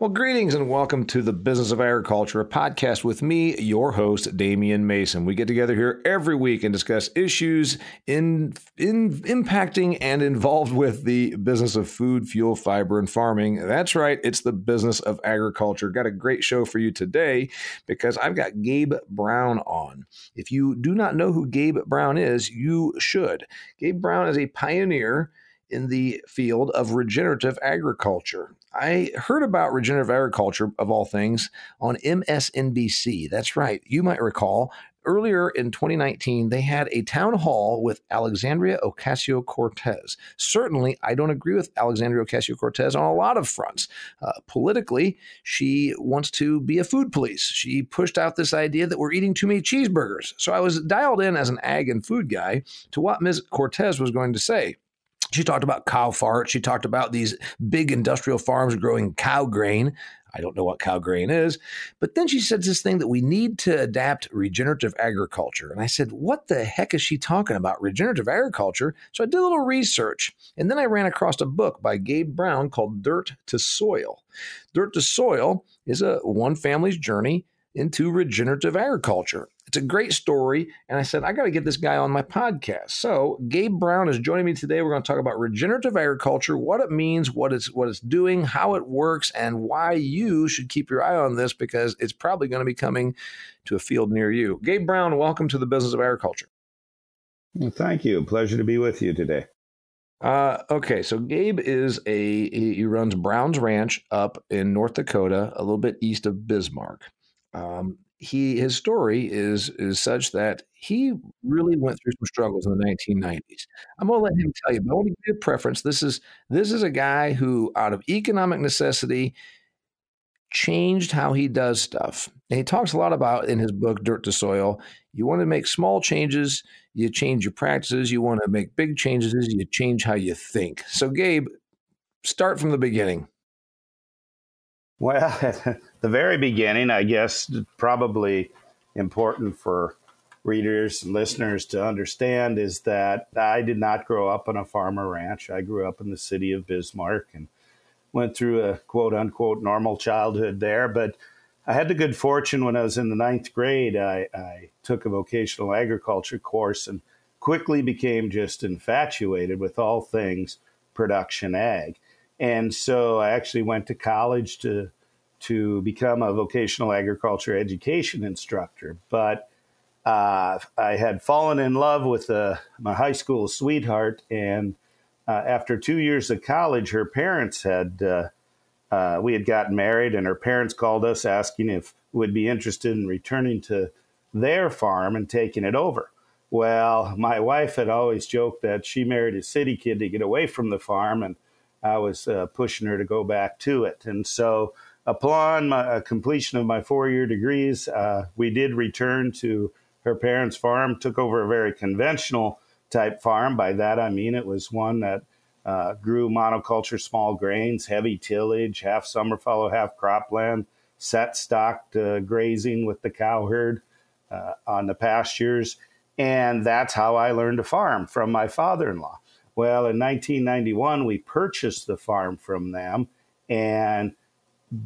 Well, greetings and welcome to the Business of Agriculture, a podcast with me, your host, Damian Mason. We get together here every week and discuss issues in, in impacting and involved with the business of food, fuel, fiber, and farming. That's right, it's the business of agriculture. Got a great show for you today because I've got Gabe Brown on. If you do not know who Gabe Brown is, you should. Gabe Brown is a pioneer in the field of regenerative agriculture. I heard about regenerative agriculture, of all things, on MSNBC. That's right. You might recall earlier in 2019, they had a town hall with Alexandria Ocasio Cortez. Certainly, I don't agree with Alexandria Ocasio Cortez on a lot of fronts. Uh, politically, she wants to be a food police. She pushed out this idea that we're eating too many cheeseburgers. So I was dialed in as an ag and food guy to what Ms. Cortez was going to say. She talked about cow fart. She talked about these big industrial farms growing cow grain. I don't know what cow grain is. But then she said this thing that we need to adapt regenerative agriculture. And I said, What the heck is she talking about? Regenerative agriculture? So I did a little research. And then I ran across a book by Gabe Brown called Dirt to Soil. Dirt to Soil is a one family's journey into regenerative agriculture. It's a great story. And I said, I got to get this guy on my podcast. So Gabe Brown is joining me today. We're going to talk about regenerative agriculture, what it means, what it's what it's doing, how it works, and why you should keep your eye on this because it's probably going to be coming to a field near you. Gabe Brown, welcome to the business of agriculture. Well, thank you. Pleasure to be with you today. Uh, okay, so Gabe is a he runs Brown's Ranch up in North Dakota, a little bit east of Bismarck. Um, he his story is is such that he really went through some struggles in the 1990s. I'm going to let him tell you, but I want to give you a preference. This is this is a guy who, out of economic necessity, changed how he does stuff. And he talks a lot about in his book Dirt to Soil. You want to make small changes, you change your practices. You want to make big changes, you change how you think. So, Gabe, start from the beginning. Well, the very beginning, I guess, probably important for readers and listeners to understand is that I did not grow up on a farmer ranch. I grew up in the city of Bismarck and went through a quote unquote normal childhood there. But I had the good fortune when I was in the ninth grade, I, I took a vocational agriculture course and quickly became just infatuated with all things production ag. And so I actually went to college to to become a vocational agriculture education instructor. But uh, I had fallen in love with uh, my high school sweetheart, and uh, after two years of college, her parents had uh, uh, we had gotten married, and her parents called us asking if we'd be interested in returning to their farm and taking it over. Well, my wife had always joked that she married a city kid to get away from the farm, and I was uh, pushing her to go back to it. And so, upon my uh, completion of my four year degrees, uh, we did return to her parents' farm, took over a very conventional type farm. By that, I mean it was one that uh, grew monoculture small grains, heavy tillage, half summer fallow, half cropland, set stocked uh, grazing with the cow herd uh, on the pastures. And that's how I learned to farm from my father in law. Well, in 1991, we purchased the farm from them. And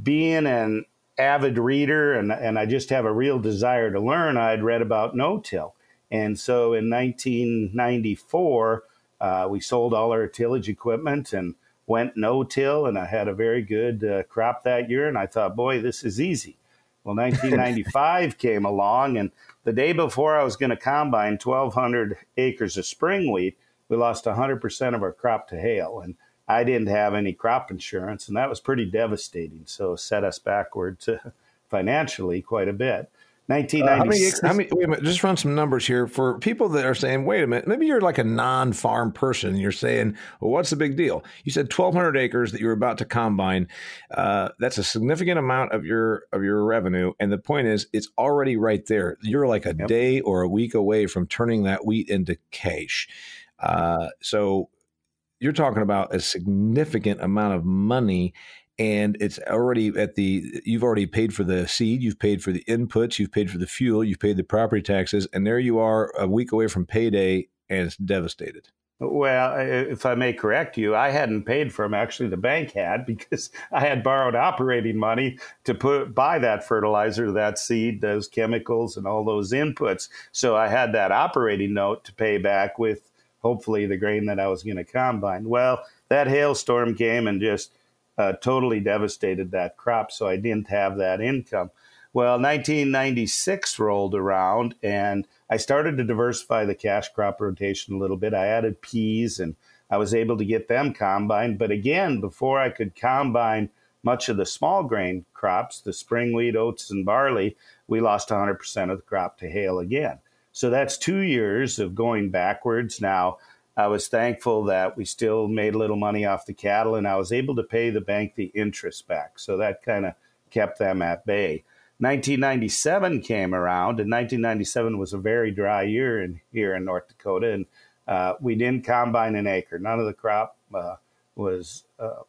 being an avid reader and, and I just have a real desire to learn, I'd read about no till. And so in 1994, uh, we sold all our tillage equipment and went no till. And I had a very good uh, crop that year. And I thought, boy, this is easy. Well, 1995 came along, and the day before I was going to combine 1,200 acres of spring wheat, we lost 100% of our crop to hail. And I didn't have any crop insurance, and that was pretty devastating. So set us backward to financially quite a bit. 1996. Uh, how, many, how many, wait a minute, just run some numbers here for people that are saying, wait a minute, maybe you're like a non farm person. You're saying, well, what's the big deal? You said 1,200 acres that you were about to combine. Uh, that's a significant amount of your of your revenue. And the point is, it's already right there. You're like a yep. day or a week away from turning that wheat into cash. Uh, so you're talking about a significant amount of money and it's already at the you've already paid for the seed you've paid for the inputs you've paid for the fuel you've paid the property taxes and there you are a week away from payday and it's devastated Well, if I may correct you, I hadn't paid for them. Actually, the bank had because I had borrowed operating money to put buy that fertilizer, that seed, those chemicals, and all those inputs. So I had that operating note to pay back with hopefully the grain that I was going to combine. Well, that hailstorm came and just uh, totally devastated that crop, so I didn't have that income. Well, 1996 rolled around and I started to diversify the cash crop rotation a little bit. I added peas and I was able to get them combined. But again, before I could combine much of the small grain crops, the spring wheat, oats, and barley, we lost 100% of the crop to hail again. So that's two years of going backwards. Now, I was thankful that we still made a little money off the cattle and I was able to pay the bank the interest back. So that kind of kept them at bay. 1997 came around, and 1997 was a very dry year in, here in North Dakota, and uh, we didn't combine an acre. None of the crop uh, was uh,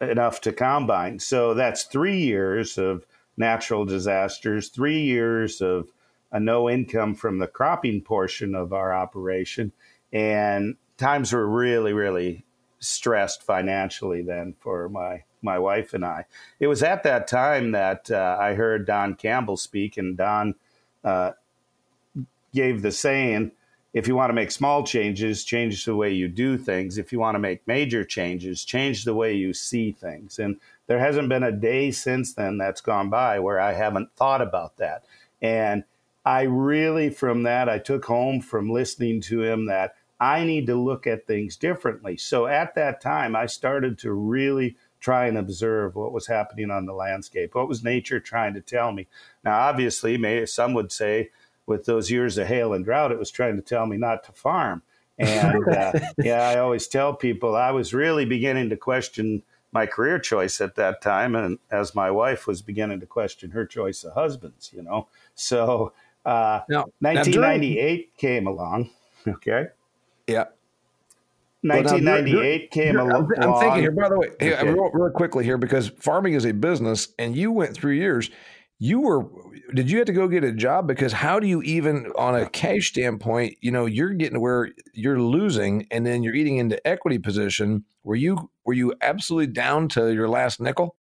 enough to combine. So that's three years of natural disasters, three years of a no income from the cropping portion of our operation, and times were really, really stressed financially then for my my wife and I. It was at that time that uh, I heard Don Campbell speak, and Don uh, gave the saying, if you want to make small changes, change the way you do things. If you want to make major changes, change the way you see things. And there hasn't been a day since then that's gone by where I haven't thought about that. And I really, from that, I took home from listening to him that I need to look at things differently. So at that time, I started to really try and observe what was happening on the landscape. What was nature trying to tell me? Now, obviously, may, some would say with those years of hail and drought, it was trying to tell me not to farm. And uh, yeah, I always tell people I was really beginning to question my career choice at that time, and as my wife was beginning to question her choice of husbands, you know. So, uh, now, 1998 came along. Okay. Yeah. 1998 came along. I'm thinking here, by the way, okay. real, real quickly here, because farming is a business and you went through years. You were, did you have to go get a job? Because how do you even, on a cash standpoint, you know, you're getting to where you're losing and then you're eating into equity position. Were you, were you absolutely down to your last nickel?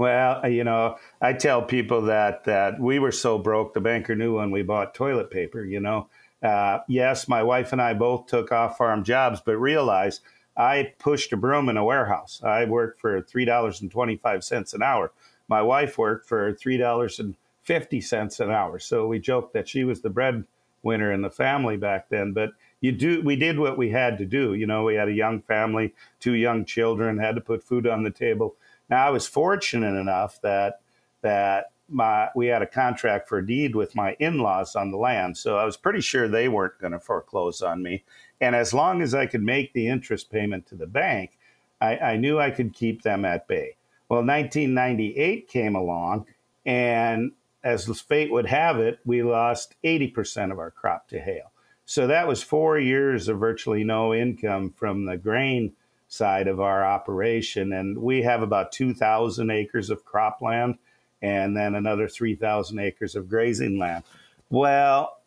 Well, you know, I tell people that that we were so broke, the banker knew when we bought toilet paper. You know, uh, yes, my wife and I both took off farm jobs, but realize I pushed a broom in a warehouse. I worked for $3.25 an hour. My wife worked for $3.50 an hour. So we joked that she was the breadwinner in the family back then. But you do, we did what we had to do. You know, we had a young family, two young children, had to put food on the table. Now I was fortunate enough that that my we had a contract for deed with my in-laws on the land, so I was pretty sure they weren't going to foreclose on me. And as long as I could make the interest payment to the bank, I, I knew I could keep them at bay. Well, 1998 came along, and as fate would have it, we lost 80% of our crop to hail. So that was four years of virtually no income from the grain side of our operation. And we have about 2,000 acres of cropland and then another 3,000 acres of grazing land. Well,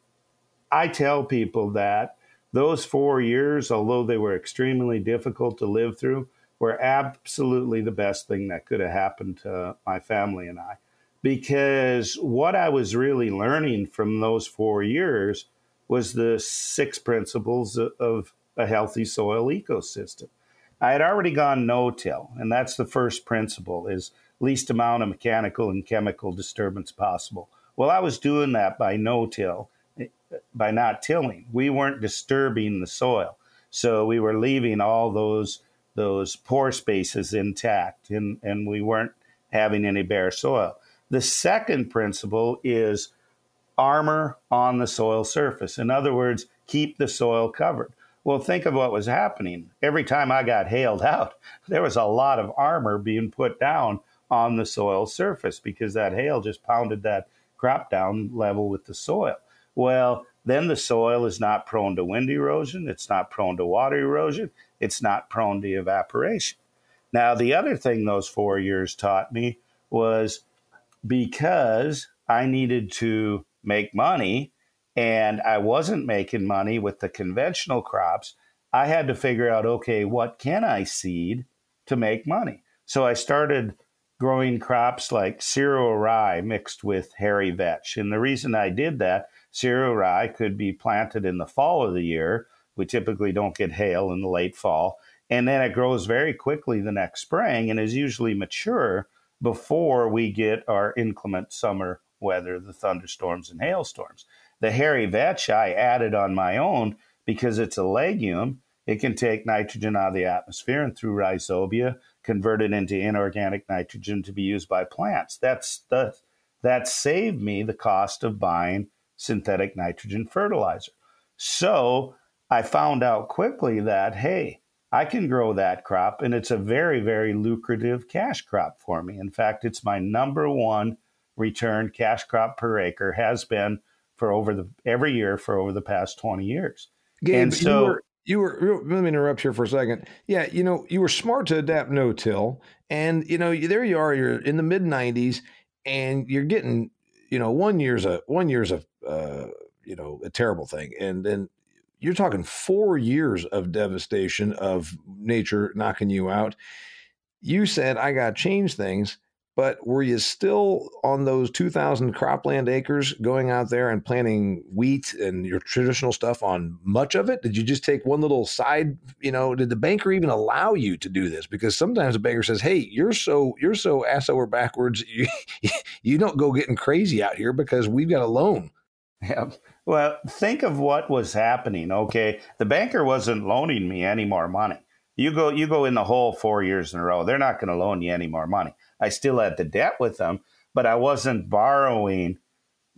I tell people that those four years, although they were extremely difficult to live through, were absolutely the best thing that could have happened to my family and I. Because what I was really learning from those four years was the six principles of a healthy soil ecosystem. I had already gone no-till, and that's the first principle is least amount of mechanical and chemical disturbance possible. Well, I was doing that by no-till, eh, by not tilling. We weren't disturbing the soil, so we were leaving all those those pore spaces intact, and and we weren't having any bare soil. The second principle is armor on the soil surface. In other words, keep the soil covered. Well, think of what was happening. Every time I got hailed out, there was a lot of armor being put down on the soil surface because that hail just pounded that crop down level with the soil. Well, then the soil is not prone to wind erosion, it's not prone to water erosion, it's not prone to evaporation. Now, the other thing those four years taught me was because I needed to make money and I wasn't making money with the conventional crops, I had to figure out okay, what can I seed to make money? So I started growing crops like cereal rye mixed with hairy vetch. And the reason I did that, cereal rye could be planted in the fall of the year. We typically don't get hail in the late fall. And then it grows very quickly the next spring and is usually mature before we get our inclement summer weather, the thunderstorms and hailstorms. The hairy vetch I added on my own because it's a legume. It can take nitrogen out of the atmosphere and through rhizobia convert it into inorganic nitrogen to be used by plants. That's the that saved me the cost of buying synthetic nitrogen fertilizer. So I found out quickly that hey, I can grow that crop and it's a very very lucrative cash crop for me. In fact, it's my number one return cash crop per acre has been for over the every year for over the past 20 years. Gabe, and so you were, you were let me interrupt here for a second. Yeah, you know, you were smart to adapt no-till and you know, there you are you're in the mid 90s and you're getting, you know, one year's a one year's a uh, you know, a terrible thing. And then you're talking 4 years of devastation of nature knocking you out. You said I got to change things but were you still on those 2,000 cropland acres going out there and planting wheat and your traditional stuff on much of it? Did you just take one little side? You know, did the banker even allow you to do this? Because sometimes the banker says, "Hey, you're so you're so ass over backwards. You, you don't go getting crazy out here because we've got a loan." Yeah. Well, think of what was happening. Okay, the banker wasn't loaning me any more money. You go you go in the hole four years in a row. They're not going to loan you any more money. I still had the debt with them, but I wasn't borrowing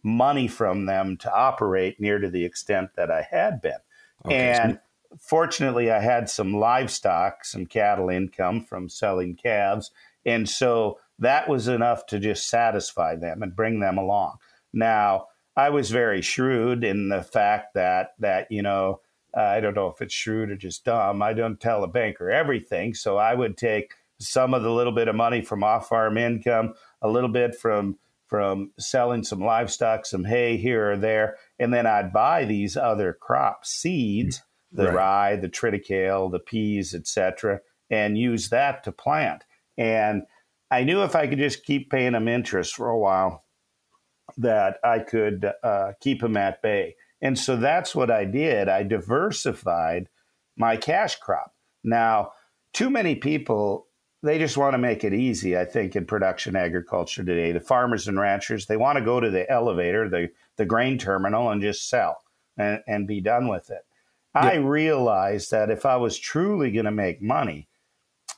money from them to operate near to the extent that I had been. Okay, and so- fortunately, I had some livestock, some cattle income from selling calves. And so that was enough to just satisfy them and bring them along. Now, I was very shrewd in the fact that, that you know, uh, I don't know if it's shrewd or just dumb. I don't tell a banker everything. So I would take some of the little bit of money from off farm income, a little bit from from selling some livestock, some hay here or there, and then I'd buy these other crop seeds, the right. rye, the triticale, the peas, etc., and use that to plant. And I knew if I could just keep paying them interest for a while, that I could uh, keep them at bay. And so that's what I did. I diversified my cash crop. Now, too many people they just want to make it easy, I think, in production agriculture today. The farmers and ranchers, they want to go to the elevator, the, the grain terminal, and just sell and, and be done with it. Yeah. I realized that if I was truly going to make money,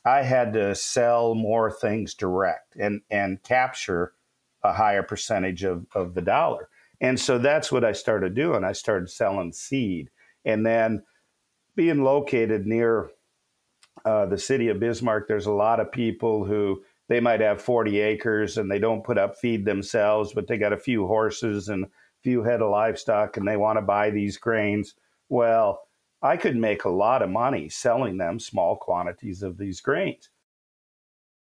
I had to sell more things direct and, and capture a higher percentage of, of the dollar. And so that's what I started doing. I started selling seed. And then being located near uh, the city of Bismarck, there's a lot of people who they might have 40 acres and they don't put up feed themselves, but they got a few horses and a few head of livestock and they want to buy these grains. Well, I could make a lot of money selling them small quantities of these grains.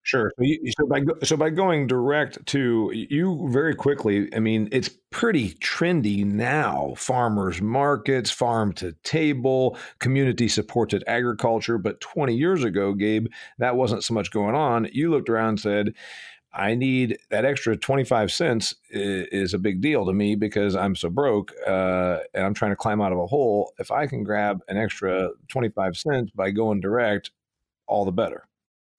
Sure. So, you, so by so by going direct to you very quickly, I mean it's pretty trendy now. Farmers markets, farm to table, community supported agriculture. But 20 years ago, Gabe, that wasn't so much going on. You looked around and said, I need that extra 25 cents is, a big deal to me because I'm so broke uh, and I'm trying to climb out of a hole. If I can grab an extra 25 cents by going direct, all the better.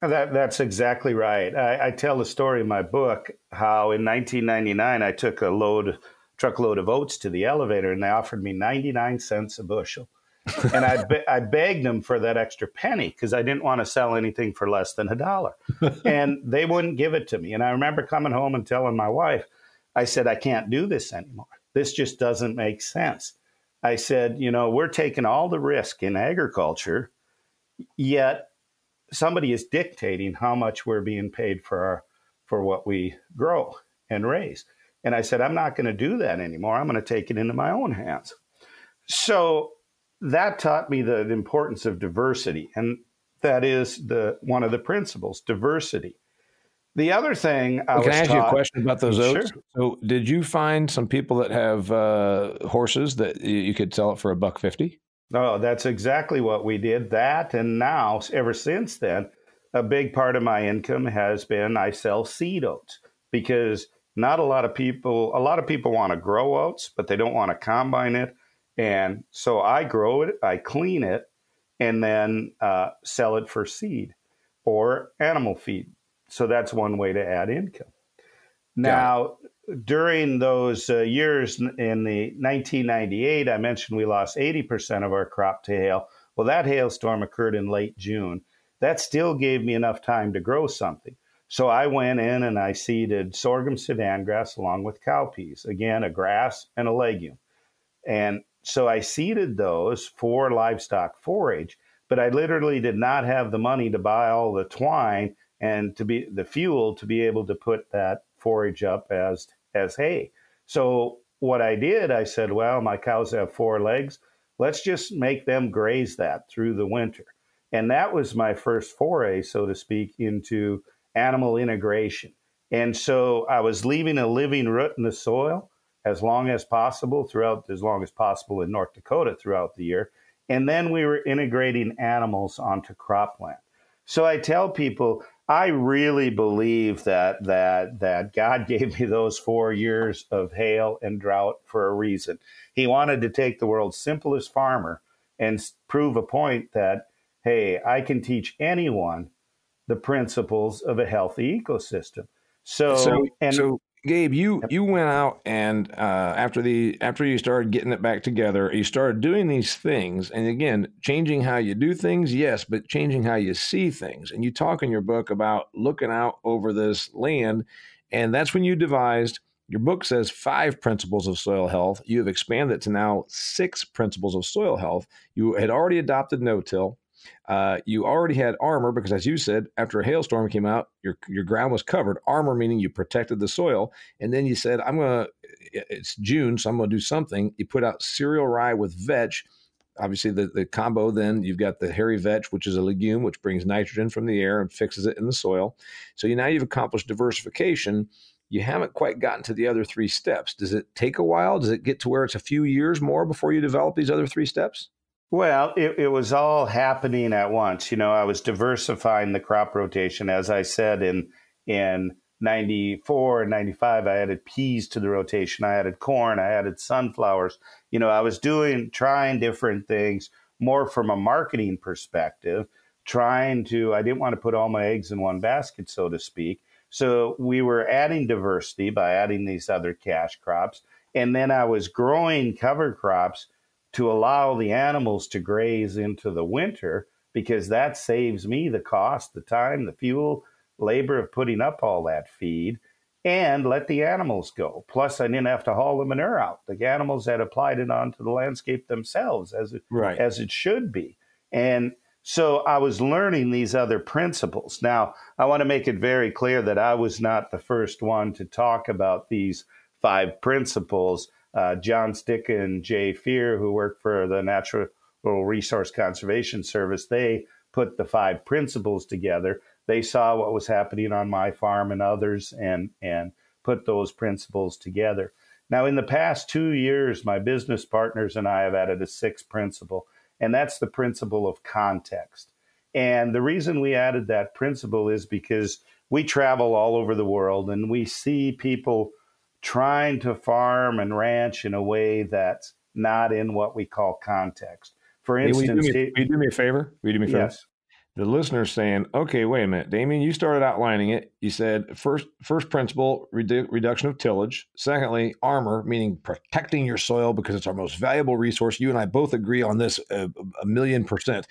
That, that's exactly right. I, I, tell the story in my book how in 1999 I took a load, truckload of oats to the elevator and they offered me 99 cents a bushel. and I, be, I begged them for that extra penny because I didn't want to sell anything for less than a dollar. and they wouldn't give it to me. And I remember coming home and telling my wife, I said, I can't do this anymore. This just doesn't make sense. I said, you know, we're taking all the risk in agriculture, yet somebody is dictating how much we're being paid for our for what we grow and raise. And I said, I'm not going to do that anymore. I'm going to take it into my own hands. So that taught me the importance of diversity. And that is the one of the principles, diversity. The other thing I well, can I ask taught, you a question about those oats? Sure. So, did you find some people that have uh, horses that you could sell it for a buck fifty? Oh, that's exactly what we did. That and now, ever since then, a big part of my income has been I sell seed oats because not a lot of people, a lot of people want to grow oats, but they don't want to combine it. And so I grow it, I clean it, and then uh, sell it for seed or animal feed. So that's one way to add income. Now, during those uh, years in the 1998, I mentioned we lost 80% of our crop to hail. Well, that hailstorm occurred in late June. That still gave me enough time to grow something. So I went in and I seeded sorghum sudan grass along with cowpeas, again, a grass and a legume. And so I seeded those for livestock forage, but I literally did not have the money to buy all the twine and to be the fuel to be able to put that forage up as as hay. So what I did, I said, well, my cows have four legs. Let's just make them graze that through the winter. And that was my first foray, so to speak, into animal integration. And so I was leaving a living root in the soil as long as possible throughout, as long as possible in North Dakota throughout the year. And then we were integrating animals onto cropland. So I tell people, I really believe that that that God gave me those four years of hail and drought for a reason. He wanted to take the world's simplest farmer and prove a point that hey, I can teach anyone the principles of a healthy ecosystem. So, so and so Gabe, you you went out and uh, after the after you started getting it back together, you started doing these things, and again, changing how you do things, yes, but changing how you see things. And you talk in your book about looking out over this land, and that's when you devised. Your book says five principles of soil health. You have expanded it to now six principles of soil health. You had already adopted no-till. Uh, you already had armor because, as you said, after a hailstorm came out, your your ground was covered. Armor meaning you protected the soil, and then you said, "I'm gonna." It's June, so I'm gonna do something. You put out cereal rye with vetch. Obviously, the, the combo. Then you've got the hairy vetch, which is a legume which brings nitrogen from the air and fixes it in the soil. So you now you've accomplished diversification you haven't quite gotten to the other three steps. Does it take a while? Does it get to where it's a few years more before you develop these other three steps? Well, it, it, was all happening at once. You know, I was diversifying the crop rotation. As I said in in 94 and 95, I added peas to the rotation. I added corn. I added sunflowers. You know, I was doing, trying different things more from a marketing perspective, trying to, I didn't want to put all my eggs in one basket, so to speak. So we were adding diversity by adding these other cash crops. And then I was growing cover crops to allow the animals to graze into the winter because that saves me the cost, the time, the fuel, labor of putting up all that feed and let the animals go. Plus, I didn't have to haul the manure out. The animals had applied it onto the landscape themselves as it, right. as it should be. And so I was learning these other principles. Now, I want to make it very clear that I was not the first one to talk about these five principles uh, Jon Stika and Jay Fuhrer, who work for the Natural Resource Conservation Service, they put the five principles together. They saw what was happening on my farm and others and, and put those principles together. Now, in the past two years, my business partners and I have added a sixth principle, and that's the principle of context. And the reason we added that principle is because we travel all over the world and we see people trying to farm and ranch in a way that's not in what we call context. For instance, hey, will, you me, will, you do me, a favor? Will you do me a favor? Yes. The listener's saying, "Okay, wait a minute, Damian. You started outlining it. You said first, first principle, redu- reduction of tillage. Secondly, armor, meaning protecting your soil because it's our most valuable resource. You and I both agree on this a, a million percent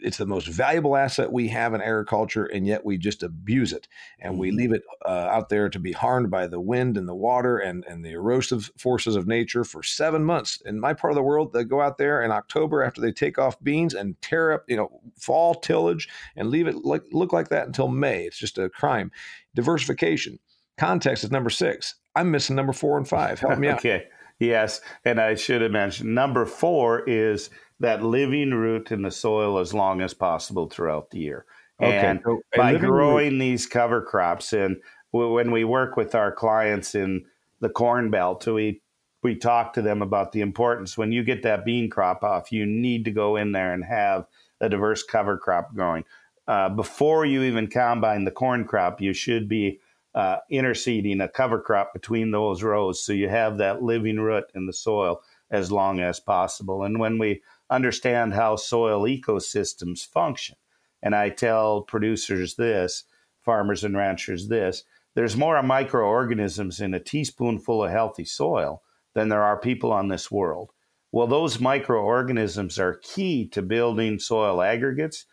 it's the most valuable asset we have in agriculture, and yet we just abuse it and we mm-hmm. leave it uh, out there to be harmed by the wind and the water and, and the erosive forces of nature for seven months. In my part of the world, they go out there in October after they take off beans and tear up, you know, fall tillage and leave it like, look like that until May. It's just a crime. Diversification. Context is number six. I'm missing number four and five. Help me out. okay. Yes. And I should have mentioned number four is that living root in the soil as long as possible throughout the year. Okay. And so by growing root- these cover crops, and when we work with our clients in the Corn Belt, we we talk to them about the importance when you get that bean crop off, you need to go in there and have a diverse cover crop growing. Uh, before you even combine the corn crop, you should be uh, interseeding a cover crop between those rows so you have that living root in the soil as long as possible. And when we understand how soil ecosystems function, and I tell producers this, farmers and ranchers this, there's more microorganisms in a teaspoonful of healthy soil than there are people on this world. Well, those microorganisms are key to building soil aggregates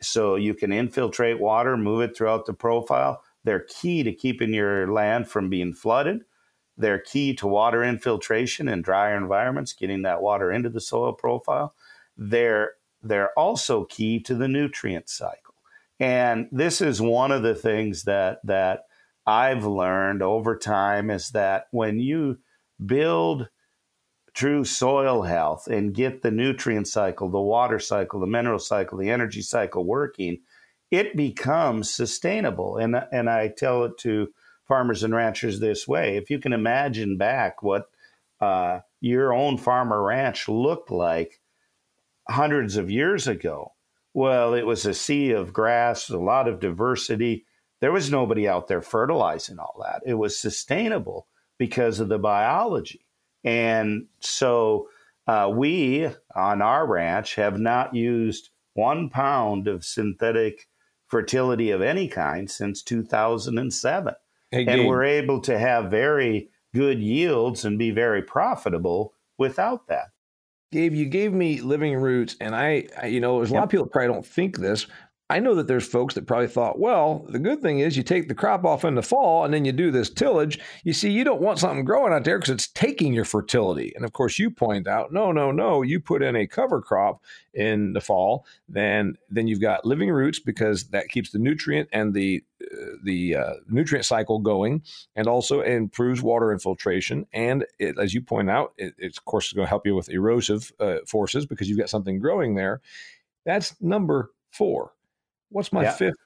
so you can infiltrate water, move it throughout the profile. They're key to keeping your land from being flooded. They're key to water infiltration in drier environments, getting that water into the soil profile. They're they're also key to the nutrient cycle. And this is one of the things that that I've learned over time is that when you build true soil health and get the nutrient cycle, the water cycle, the mineral cycle, the energy cycle working, it becomes sustainable. And and I tell it to farmers and ranchers this way: if you can imagine back what uh, your own farmer ranch looked like hundreds of years ago, well, it was a sea of grass, a lot of diversity. There was nobody out there fertilizing all that. It was sustainable because of the biology. And so uh, we on our ranch have not used one pound of synthetic fertility of any kind since 2007. Hey, and we're able to have very good yields and be very profitable without that. Gabe, you gave me living roots, and I, I you know, there's a yep. lot of people that probably don't think this, I know that there's folks that probably thought, well, the good thing is you take the crop off in the fall and then you do this tillage. You see, you don't want something growing out there because it's taking your fertility. And of course, you point out, no, no, no, you put in a cover crop in the fall, then then you've got living roots because that keeps the nutrient and the the uh, nutrient cycle going, and also improves water infiltration. And it, as you point out, it, it, of course going to help you with erosive uh, forces because you've got something growing there. That's number four What's my yeah. fifth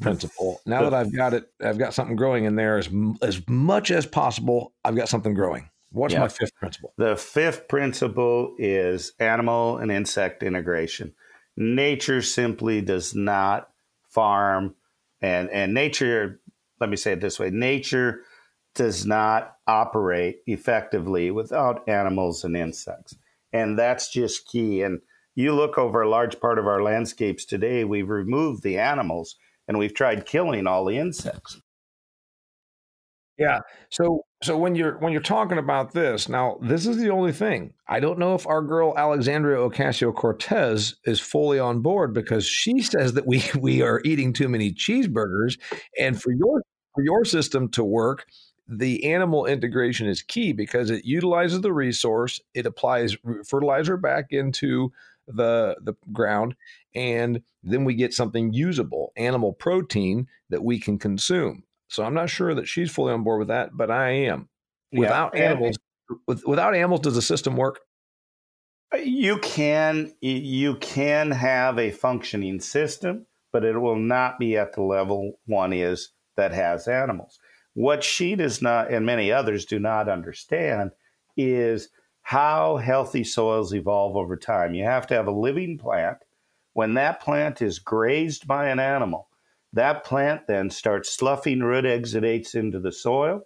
principle? Now that I've got it, I've got something growing in there as as much as possible. I've got something growing. What's yeah. my fifth principle? The fifth principle is animal and insect integration. Nature simply does not farm, and and nature. Let me say it this way: nature does not operate effectively without animals and insects, and that's just key. And you look over a large part of our landscapes today, we've removed the animals and we've tried killing all the insects. Yeah. So so when you're when you're talking about this, now this is the only thing. I don't know if our girl Alexandria Ocasio Cortez is fully on board because she says that we we are eating too many cheeseburgers. And for your for your system to work, the animal integration is key because it utilizes the resource, it applies fertilizer back into the the ground and then we get something usable animal protein that we can consume so i'm not sure that she's fully on board with that but i am without yeah. animals with, without animals does the system work uh, you can you can have a functioning system but it will not be at the level one is that has animals what she does not and many others do not understand is how healthy soils evolve over time. You have to have a living plant. When that plant is grazed by an animal, that plant then starts sloughing root exudates into the soil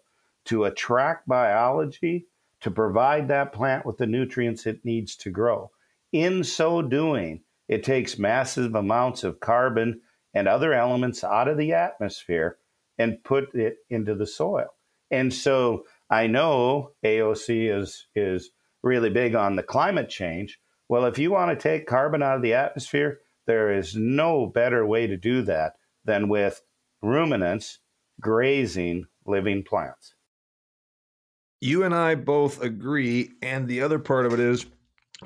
to attract biology to provide that plant with the nutrients it needs to grow. In so doing, it takes massive amounts of carbon and other elements out of the atmosphere and put it into the soil. And so I know AOC is is really big on the climate change. Well, if you want to take carbon out of the atmosphere, there is no better way to do that than with ruminants grazing living plants. You and I both agree. And the other part of it is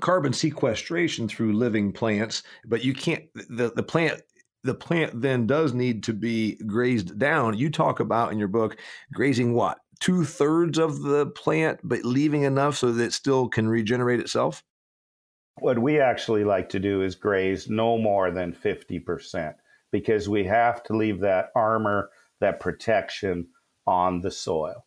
carbon sequestration through living plants, but you can't, the, the plant the plant then does need to be grazed down. You talk about in your book grazing what? Two thirds of the plant, but leaving enough so that it still can regenerate itself? What we actually like to do is graze no more than 50% because we have to leave that armor, that protection on the soil.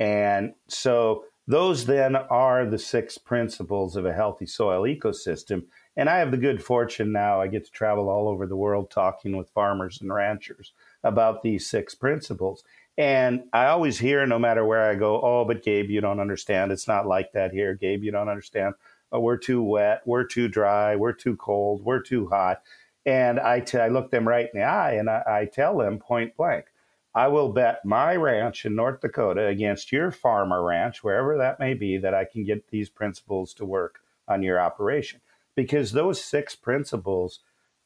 And so Those then are the six principles of a healthy soil ecosystem. And I have the good fortune now, I get to travel all over the world talking with farmers and ranchers about these six principles. And I always hear, no matter where I go, oh, but Gabe, you don't understand. It's not like that here. Gabe, you don't understand. Oh, we're too wet. We're too dry. We're too cold. We're too hot. And I, t- I look them right in the eye and I, I tell them point blank, I will bet my ranch in North Dakota against your farmer ranch, wherever that may be, that I can get these principles to work on your operation. Because those six principles,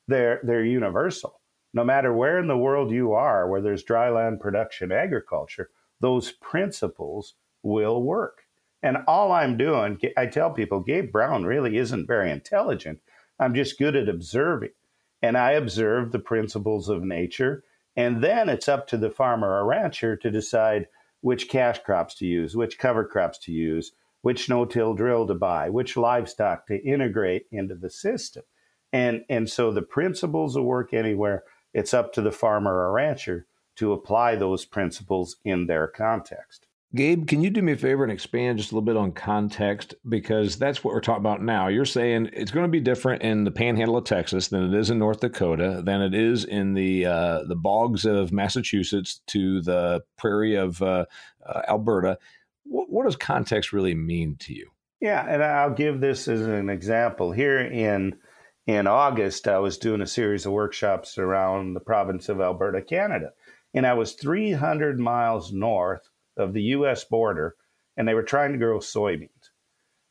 they're they're universal. No matter where in the world you are, where there's dry land production agriculture, those principles will work. And all I'm doing, I tell people, Gabe Brown really isn't very intelligent. I'm just good at observing. And I observe the principles of nature and then it's up to the farmer or rancher to decide which cash crops to use, which cover crops to use, which no-till drill to buy, which livestock to integrate into the system. And, and so the principles will work anywhere. It's up to the farmer or rancher to apply those principles in their context. Gabe, can you do me a favor and expand just a little bit on context? Because that's what we're talking about now. You're saying it's going to be different in the panhandle of Texas than it is in North Dakota, than it is in the uh, the bogs of Massachusetts to the prairie of uh, uh, Alberta. What, what does context really mean to you? Yeah, and I'll give this as an example. Here in in August, I was doing a series of workshops around the province of Alberta, Canada, and I was 300 miles north of the U.S. border, and they were trying to grow soybeans.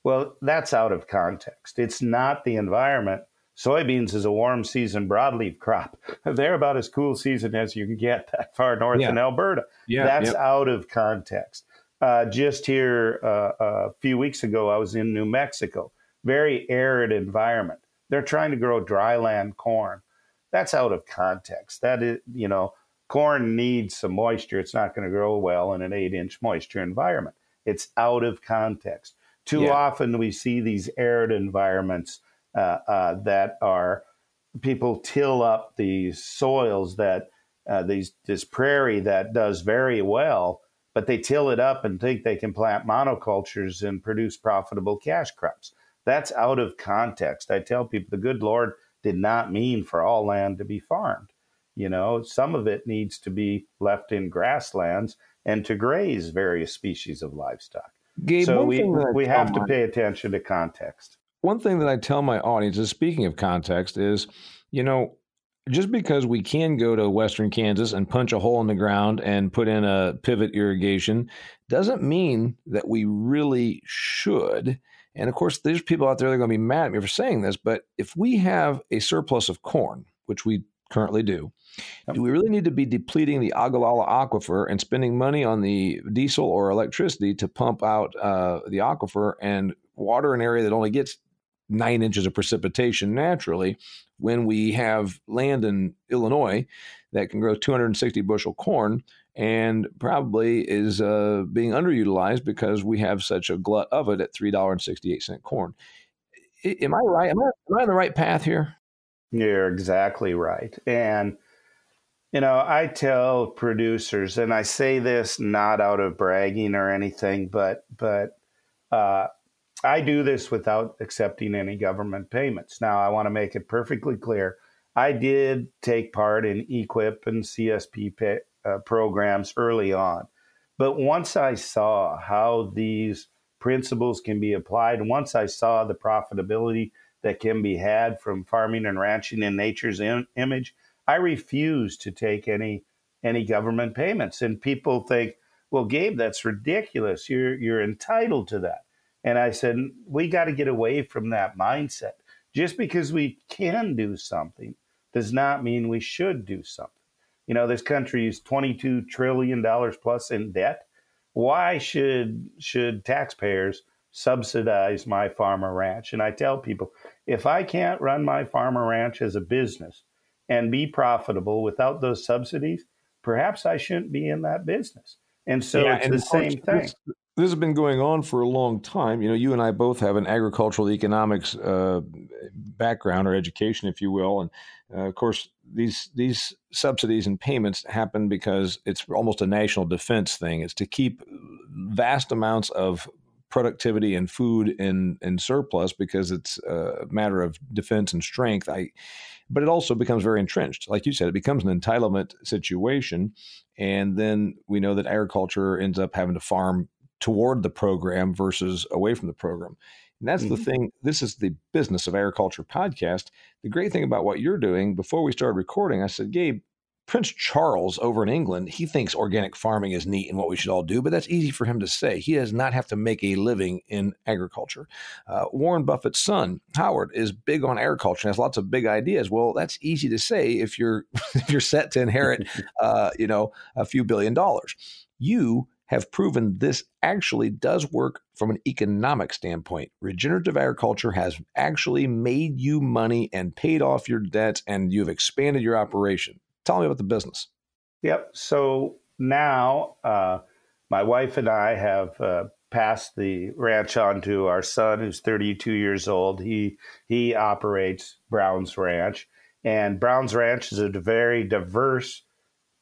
Well, that's out of context. It's not the environment. Soybeans is a warm season broadleaf crop. They're about as cool season as you can get that far north yeah. in Alberta. Yeah, that's yep. out of context. Uh, just here uh, a few weeks ago, I was in New Mexico. Very arid environment. They're trying to grow dryland corn. That's out of context. That is, you know, corn needs some moisture. It's not going to grow well in an eight inch moisture environment. It's out of context. Too yeah. often we see these arid environments uh, uh, that are people till up these soils that uh, these this prairie that does very well, but they till it up and think they can plant monocultures and produce profitable cash crops. That's out of context. I tell people the good Lord did not mean for all land to be farmed. You know, some of it needs to be left in grasslands and to graze various species of livestock. Gabe, so we, we have to pay attention to context. One thing that I tell my audience is speaking of context is, you know, just because we can go to western Kansas and punch a hole in the ground and put in a pivot irrigation doesn't mean that we really should. And of course, there's people out there that are going to be mad at me for saying this, but if we have a surplus of corn, which we currently do. Do we really need to be depleting the Ogallala aquifer and spending money on the diesel or electricity to pump out uh, the aquifer and water an area that only gets nine inches of precipitation naturally when we have land in Illinois that can grow 260 bushel corn and probably is uh, being underutilized because we have such a glut of it at $3.68 corn. Am I right? Am I, am I on the right path here? You're exactly right. And you know, I tell producers, and I say this not out of bragging or anything, but but uh, I do this without accepting any government payments. Now, I want to make it perfectly clear. I did take part in EQIP and CSP pay, uh, programs early on, but once I saw how these principles can be applied, once I saw the profitability that can be had from farming and ranching in nature's in- image, I refuse to take any any government payments. And people think, well, Gabe, that's ridiculous. You're you're entitled to that. And I said, we got to get away from that mindset. Just because we can do something does not mean we should do something. You know, this country is $22 trillion plus in debt. Why should should taxpayers subsidize my farmer ranch? And I tell people, if I can't run my farmer ranch as a business, and be profitable without those subsidies, perhaps I shouldn't be in that business. And so yeah, it's and the same thing. This, this, has been going on for a long time. You know, you and I both have an agricultural economics uh, background or education, if you will, and uh, of course these these subsidies and payments happen because it's almost a national defense thing. It's to keep vast amounts of productivity and food in in surplus because it's a matter of defense and strength. I, but it also becomes very entrenched. Like you said, it becomes an entitlement situation, and then we know that agriculture ends up having to farm toward the program versus away from the program. And that's mm-hmm. the thing. This is the business of agriculture podcast. The great thing about what you're doing, before we started recording, I said, Gabe, Prince Charles over in England, he thinks organic farming is neat and what we should all do, but that's easy for him to say. He does not have to make a living in agriculture. Uh, Warren Buffett's son, Howard, is big on agriculture and has lots of big ideas. Well, that's easy to say if you're if you're set to inherit, uh, you know, a few billion dollars. You have proven this actually does work from an economic standpoint. Regenerative agriculture has actually made you money and paid off your debts, and you've expanded your operation. Tell me about the business. Yep. So now uh, my wife and I have uh, passed the ranch on to our son, who's 32 years old. He he operates Brown's Ranch, and Brown's Ranch is a very diverse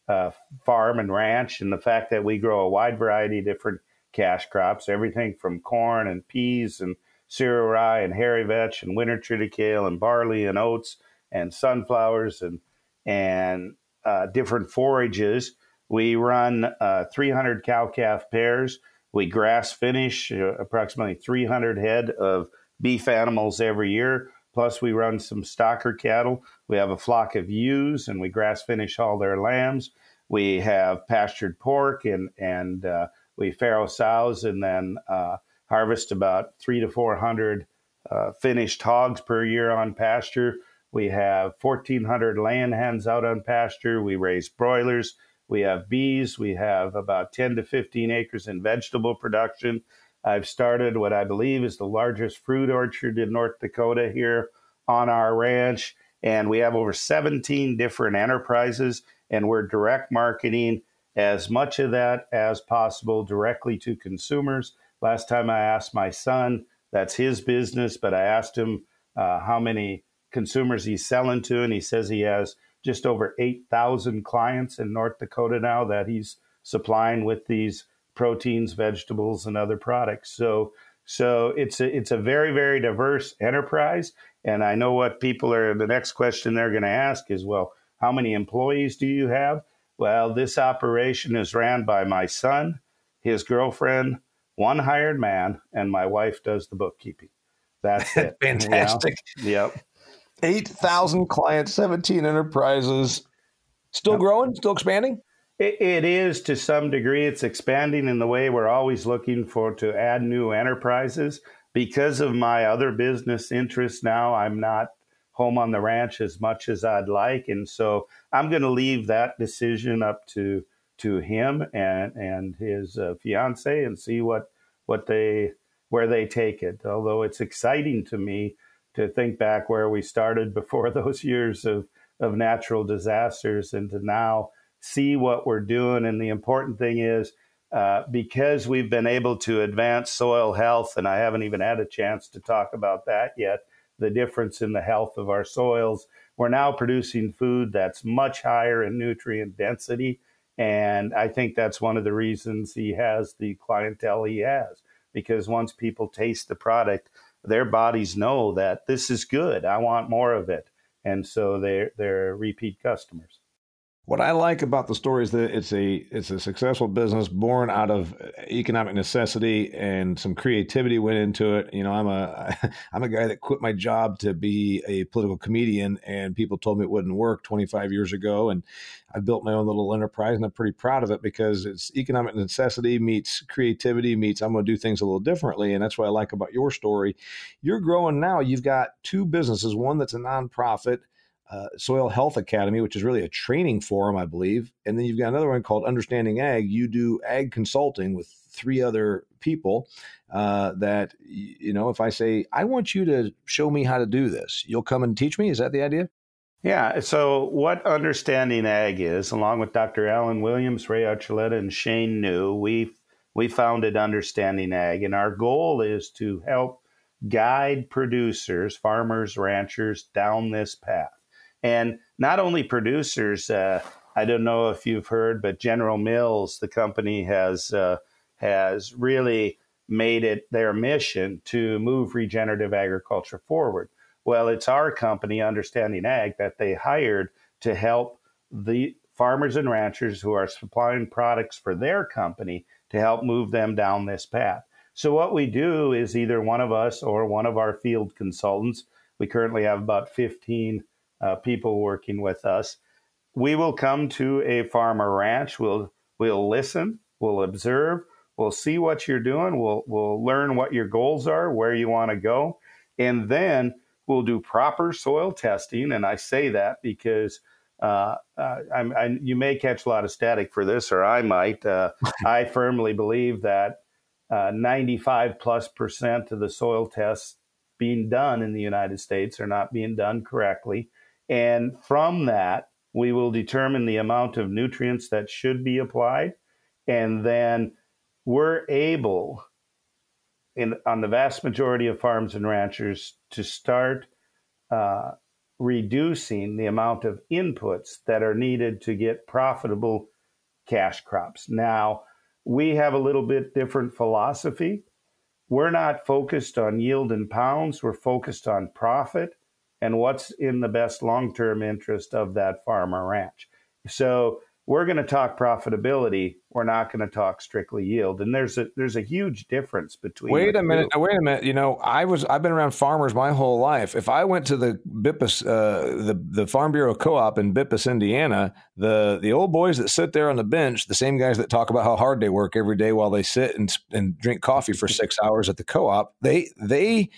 uh, farm and ranch, and the fact that we grow a wide variety of different cash crops, everything from corn and peas and cereal rye and hairy vetch and winter triticale and barley and oats and sunflowers and and uh, different forages. We run uh, 300 cow calf pairs. We grass finish uh, approximately 300 head of beef animals every year. Plus, we run some stocker cattle. We have a flock of ewes, and we grass finish all their lambs. We have pastured pork, and and uh, we farrow sows, and then uh, harvest about three to four hundred uh, finished hogs per year on pasture. We have 1,400 land hens out on pasture. We raise broilers. We have bees. We have about 10 to 15 acres in vegetable production. I've started what I believe is the largest fruit orchard in North Dakota here on our ranch. And we have over 17 different enterprises, and we're direct marketing as much of that as possible directly to consumers. Last time I asked my son, that's his business, but I asked him uh, how many consumers he's selling to, and he says he has just over 8,000 clients in North Dakota now that he's supplying with these proteins, vegetables, and other products. So, so it's a it's a very very diverse enterprise, and I know what people are. The next question they're going to ask is, well, how many employees do you have? Well, this operation is ran by my son, his girlfriend, one hired man, and my wife does the bookkeeping. That's it. Fantastic. You know? Yep. 8,000 clients, 17 enterprises. Still growing, still expanding? It, it is to some degree. It's expanding in the way we're always looking for to add new enterprises. Because of my other business interests now, I'm not home on the ranch as much as I'd like. And so I'm going to leave that decision up to to him and and his uh, fiance and see what what they where they take it. Although it's exciting to me to think back where we started before those years of, of natural disasters and to now see what we're doing. And the important thing is, uh, because we've been able to advance soil health, and I haven't even had a chance to talk about that yet, the difference in the health of our soils, we're now producing food that's much higher in nutrient density. And I think that's one of the reasons he has the clientele he has, because once people taste the product, their bodies know that this is good. I want more of it. And so they're, they're repeat customers. What I like about the story is that it's a it's a successful business born out of uh, economic necessity and some creativity went into it. You know, I'm a I'm a guy that quit my job to be a political comedian, and people told me it wouldn't work 25 years ago, and I built my own little enterprise, and I'm pretty proud of it because it's economic necessity meets creativity meets I'm going to do things a little differently, and that's what I like about your story. You're growing now. You've got two businesses, one that's a nonprofit uh, Soil Health Academy, which is really a training forum, I believe. And then you've got another one called Understanding Ag. You do ag consulting with three other people uh, that, you know, if I say, I want you to show me how to do this, you'll come and teach me. Is that the idea? Yeah. So, what Understanding Ag is, along with Dr. Allen Williams, Ray Archuleta, and Shane New, we we founded Understanding Ag, and our goal is to help guide producers, farmers, ranchers down this path. And not only producers, uh, I don't know if you've heard, but General Mills, the company, has uh, has really made it their mission to move regenerative agriculture forward. Well, it's our company, Understanding Ag, that they hired to help the farmers and ranchers who are supplying products for their company to help move them down this path. So, what we do is either one of us or one of our field consultants, we currently have about 15 uh, people working with us. We will come to a farmer ranch, we'll, we'll listen, we'll observe, we'll see what you're doing, we'll, we'll learn what your goals are, where you want to go, and then we'll do proper soil testing. And I say that because uh, uh, I, you may catch a lot of static for this, or I might. Uh, I firmly believe that uh, 95 plus percent of the soil tests being done in the United States are not being done correctly. And from that, we will determine the amount of nutrients that should be applied. And then we're able, in, on the vast majority of farms and ranchers, to start uh, reducing the amount of inputs that are needed to get profitable cash crops. Now, we have a little bit different philosophy. We're not focused on yield in pounds, we're focused on profit and what's in the best long term interest of that farm or ranch. So we're going to talk profitability. We're not going to talk strictly yield. And there's a there's a huge difference between. Wait a minute. Two. Wait a minute. You know, I was I've been around farmers my whole life. If I went to the Bippus, uh, the the Farm Bureau Co-op in Bippus, Indiana, the the old boys that sit there on the bench, the same guys that talk about how hard they work every day while they sit and and drink coffee for six hours at the co-op, they they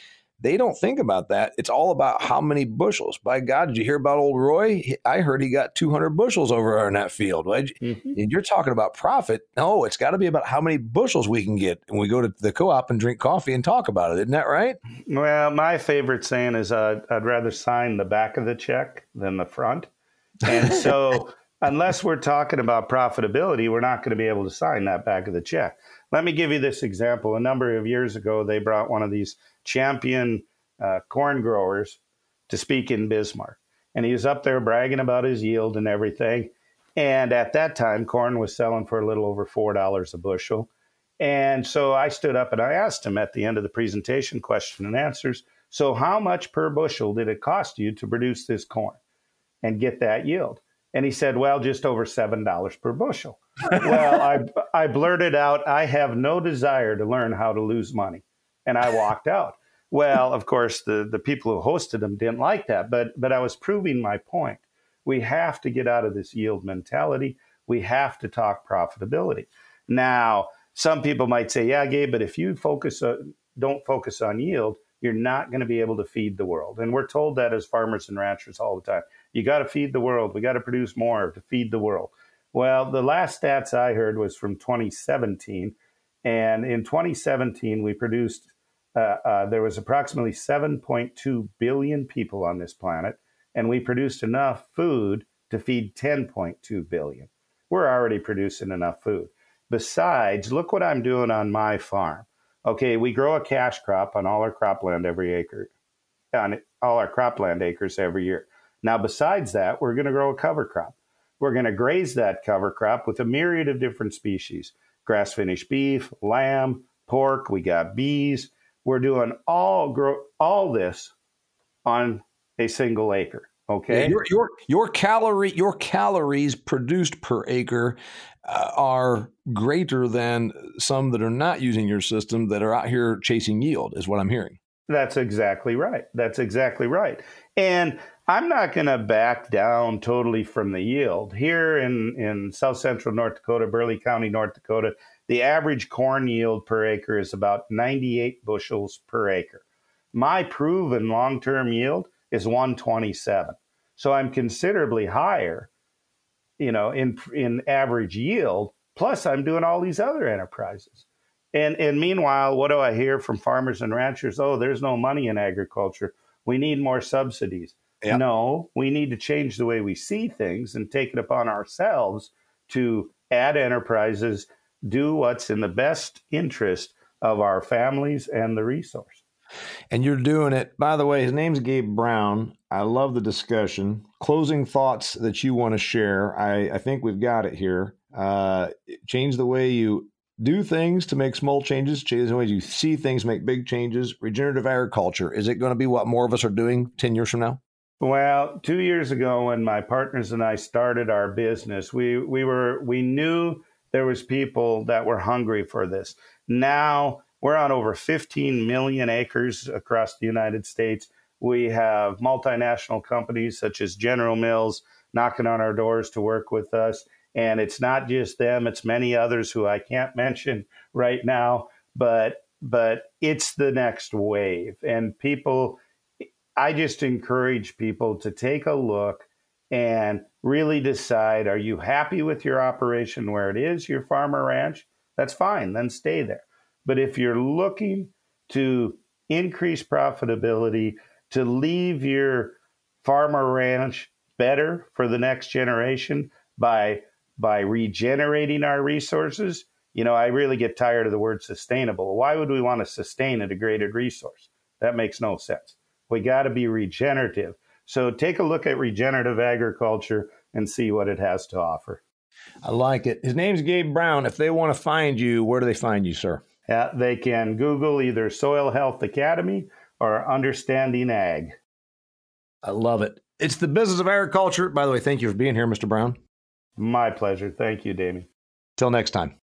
they don't think about that. It's all about how many bushels. By God, did you hear about old Roy? I heard he got 200 bushels over in that field. Mm-hmm. And you're talking about profit. No, it's got to be about how many bushels we can get. And we go to the co op and drink coffee and talk about it. Isn't that right? Well, my favorite saying is uh, I'd rather sign the back of the check than the front. And so, unless we're talking about profitability, we're not going to be able to sign that back of the check. Let me give you this example. A number of years ago, they brought one of these champion uh, corn growers to speak in Bismarck. And he was up there bragging about his yield and everything. And at that time, corn was selling for a little over $4 a bushel. And so I stood up and I asked him at the end of the presentation, question and answers. So, how much per bushel did it cost you to produce this corn and get that yield? And he said, Well, just over $7 per bushel. well, I, I blurted out, I have no desire to learn how to lose money. And I walked out. Well, of course, the, the people who hosted them didn't like that, but, but I was proving my point. We have to get out of this yield mentality. We have to talk profitability. Now, some people might say, yeah, Gabe, but if you focus, uh, don't focus on yield, you're not going to be able to feed the world. And we're told that as farmers and ranchers all the time. You got to feed the world. We got to produce more to feed the world. Well, the last stats I heard was from 2017. And in 2017, we produced Uh, uh, there was approximately 7.2 billion people on this planet, and we produced enough food to feed 10.2 billion. We're already producing enough food. Besides, look what I'm doing on my farm. Okay, we grow a cash crop on all our cropland every acre, on all our cropland acres every year. Now, besides that, we're going to grow a cover crop. We're going to graze that cover crop with a myriad of different species grass finished beef, lamb, pork, we got bees, we're doing all grow all this on a single acre. Okay, yeah, your, your your calorie your calories produced per acre uh, are greater than some that are not using your system that are out here chasing yield. Is what I'm hearing. That's exactly right. That's exactly right. And I'm not going to back down totally from the yield. Here in, in south central North Dakota, Burleigh County, North Dakota, the average corn yield per acre is about 98 bushels per acre. My proven long term yield is 127. So I'm considerably higher, you know, in, in average yield. Plus, I'm doing all these other enterprises. And, and meanwhile, what do I hear from farmers and ranchers? Oh, there's no money in agriculture. We need more subsidies. Yep. No, we need to change the way we see things and take it upon ourselves to add enterprises do what's in the best interest of our families and the resource. And you're doing it. By the way, his name's Gabe Brown. I love the discussion. Closing thoughts that you want to share. I, I think we've got it here. Uh, change the way you do things to make small changes, change the way you see things, make big changes. Regenerative agriculture, is it going to be what more of us are doing 10 years from now? Well, two years ago, when my partners and I started our business, we, we were we knew there was people that were hungry for this. Now we're on over 15 million acres across the United States. We have multinational companies such as General Mills knocking on our doors to work with us. And it's not just them, it's many others who I can't mention right now, but but it's the next wave. And people I just encourage people to take a look and really decide are you happy with your operation where it is, your farmer ranch? That's fine, then stay there. But if you're looking to increase profitability, to leave your farmer ranch better for the next generation by by regenerating our resources, you know, I really get tired of the word sustainable. Why would we want to sustain a degraded resource? That makes no sense. We got to be regenerative. So take a look at regenerative agriculture and see what it has to offer. I like it. His name's Gabe Brown. If they want to find you, where do they find you, sir? Yeah, they can Google either Soil Health Academy or Understanding Ag. I love it. It's the business of agriculture. By the way, thank you for being here, Mr. Brown. My pleasure. Thank you, Damian. Till next time.